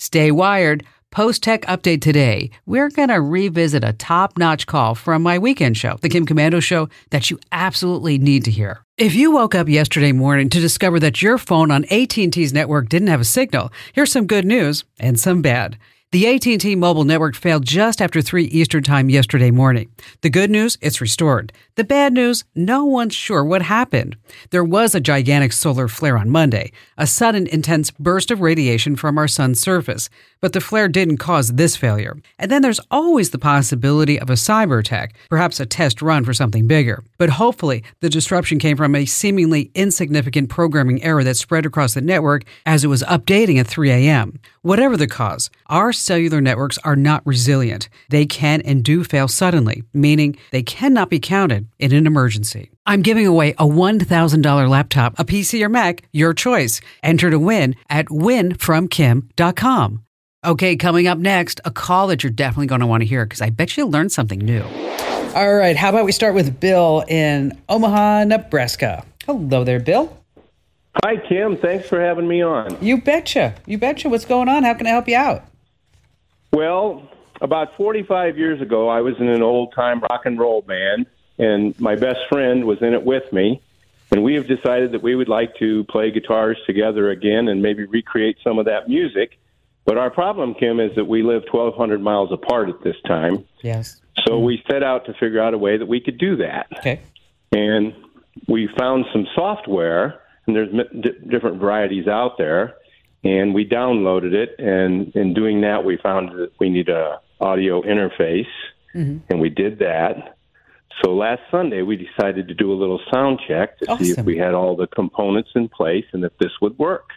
Stay wired. Post Tech Update today. We're going to revisit a top notch call from my weekend show, The Kim Komando Show, that you absolutely need to hear. If you woke up yesterday morning to discover that your phone on AT&T's network didn't have a signal, here's some good news and some bad. The AT&T mobile network failed just after 3 Eastern Time yesterday morning. The good news, it's restored. The bad news, no one's sure what happened. There was a gigantic solar flare on Monday, a sudden intense burst of radiation from our sun's surface, but the flare didn't cause this failure. And then there's always the possibility of a cyber attack, perhaps a test run for something bigger. But hopefully, the disruption came from a seemingly insignificant programming error that spread across the network as it was updating at 3 a.m. Whatever the cause, our cellular networks are not resilient. They can and do fail suddenly, meaning they cannot be counted in an emergency. I'm giving away a $1,000 laptop, a PC or Mac, your choice. Enter to win at winfromkim.com. Okay, coming up next, a call that you're definitely going to want to hear because I bet you'll learn something new. All right, how about we start with Bill in Omaha, Nebraska? Hello there, Bill. Hi, Kim. Thanks for having me on. You betcha. You betcha. What's going on? How can I help you out? Well, about 45 years ago, I was in an old time rock and roll band, and my best friend was in it with me. And we have decided that we would like to play guitars together again and maybe recreate some of that music. But our problem, Kim, is that we live 1,200 miles apart at this time. Yes. So we set out to figure out a way that we could do that. Okay. And we found some software, and there's di- different varieties out there. And we downloaded it, and in doing that, we found that we need a audio interface, and we did that. So last Sunday, we decided to do a little sound check to see if we had all the components in place and if this would work.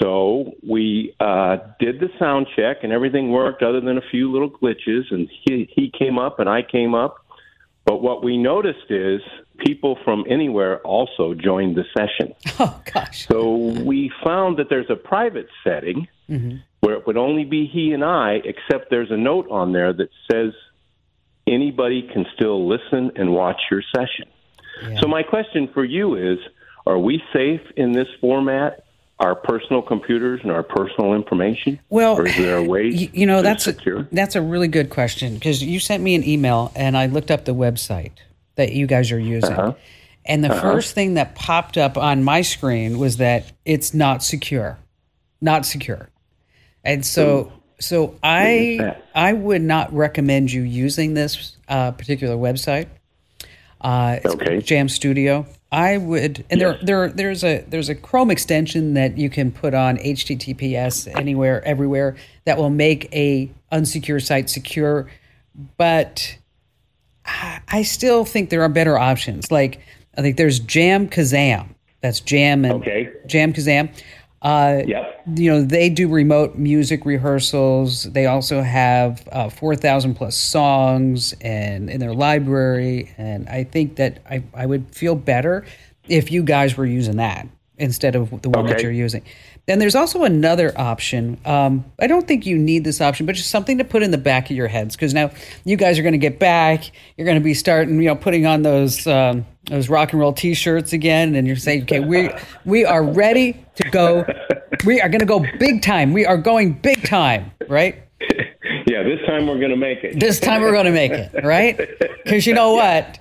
So we uh, did the sound check, and everything worked, other than a few little glitches. And he he came up, and I came up. But what we noticed is people from anywhere also joined the session. Oh, gosh. So we found that there's a private setting mm-hmm. where it would only be he and I, except there's a note on there that says anybody can still listen and watch your session. So my question for you is, are we safe in this format? Our personal computers and our personal information? Well, or is there a way? You, you know, that's secure? a, that's a really good question because you sent me an email and I looked up the website that you guys are using. Uh-huh. And the first thing that popped up on my screen was that it's not secure. Not secure. And so so I? I would not recommend you using this uh, particular website. Uh, it's Okay. Jam Studio. I would, and Yes. there, there, there's a there's a Chrome extension that you can put on HTTPS anywhere, everywhere that will make a unsecure site secure. But I I still think there are better options. Like I think there's Jam Kazam. That's Jam and Okay. Jam Kazam. Uh, Yep. you know they do remote music rehearsals they also have uh, 4000 plus songs and in their library and i think that I, I would feel better if you guys were using that instead of the one that you're using. Then there's also another option. Um, i don't think you need this option but just something to put in the back of your heads because now you guys are going to get back. You're going to be starting you know putting on those um, those rock and roll t-shirts again and you're saying okay we we are ready to go. We are going to go big time. We are going big time right? Yeah, this time we're going to make it. this time we're going to make it right? Because you know what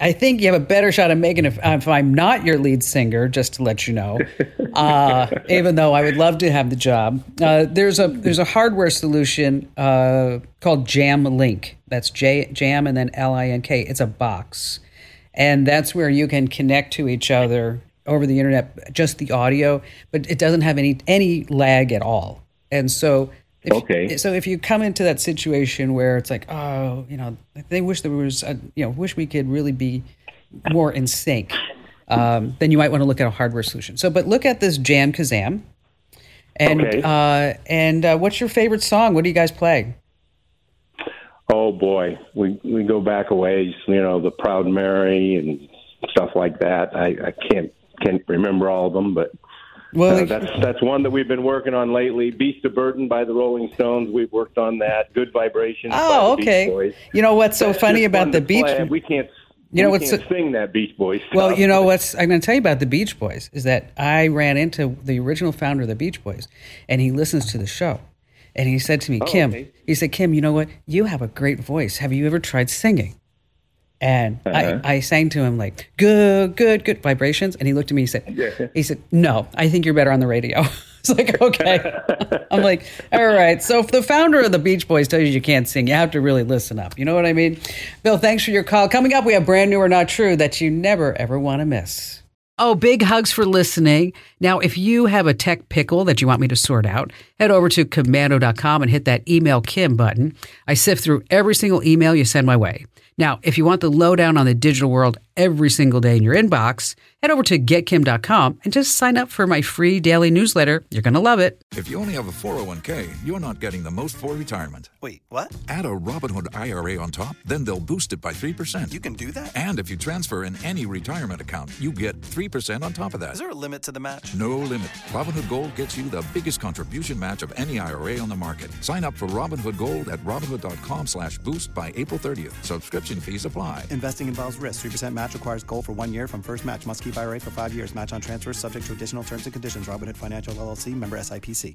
i think you have a better shot of making it if, if i'm not your lead singer just to let you know. Uh, even though i would love to have the job. Uh, there's a there's a hardware solution uh, called jam link. That's j jam and then l-i-n-k it's a box. And that's where you can connect to each other over the internet just the audio but it doesn't have any any lag at all. And so if, Okay. so if you come into that situation where it's like oh you know they wish there was a, you know wish we could really be more in sync um, then you might want to look at a hardware solution so but look at this jam kazam and Okay. uh, and uh, what's your favorite song what do you guys play Oh boy, we we go back a ways. You know, the Proud Mary and stuff like that. I, I can't can't remember all of them, but well uh, that's that's one that we've been working on lately. Beast of Burden by the Rolling Stones. We've worked on that. Good Vibrations. Oh, by the Beach okay. Boys. You know what's so That's funny about the beach? play. We can't You know we what's can't sing that Beach Boys stuff. well, you know what's I'm going to tell you about the Beach Boys is that I ran into the original founder of the Beach Boys, and he listens to the show, and he said to me, Kim, okay. he said, Kim, you know what? You have a great voice. Have you ever tried singing? And Uh-huh. I, I sang to him like good, good, good vibrations, and he looked at me. He said, Yeah. he said, no, I think you're better on the radio. it's like okay. I'm like, all right. So if the founder of the Beach Boys tells you you can't sing, you have to really listen up. You know what I mean? Bill, thanks for your call. Coming up, we have brand new or not true that you never ever want to miss. Oh, big hugs for listening. Now, if you have a tech pickle that you want me to sort out, head over to komando.com and hit that email Kim button. I sift through every single email you send my way. Now, if you want the lowdown on the digital world every single day in your inbox, head over to getkim.com and just sign up for my free daily newsletter. You're going to love it. If you only have a 401k, you're not getting the most for retirement. Wait, what? Add a Robinhood IRA on top, then they'll boost it by 3%. You can do that? and if you transfer in any retirement account, you get 3% on top of that. Is there a limit to the match? No limit. Robinhood Gold gets you the biggest contribution match of any IRA on the market. Sign up for Robinhood Gold at Robinhood.com slash boost by April 30th. Subscription fees apply. Investing involves risk. 3% match requires gold for one year from first match. Must keep IRA for five years. Match on transfers subject to additional terms and conditions. Robinhood Financial LLC member SIPC.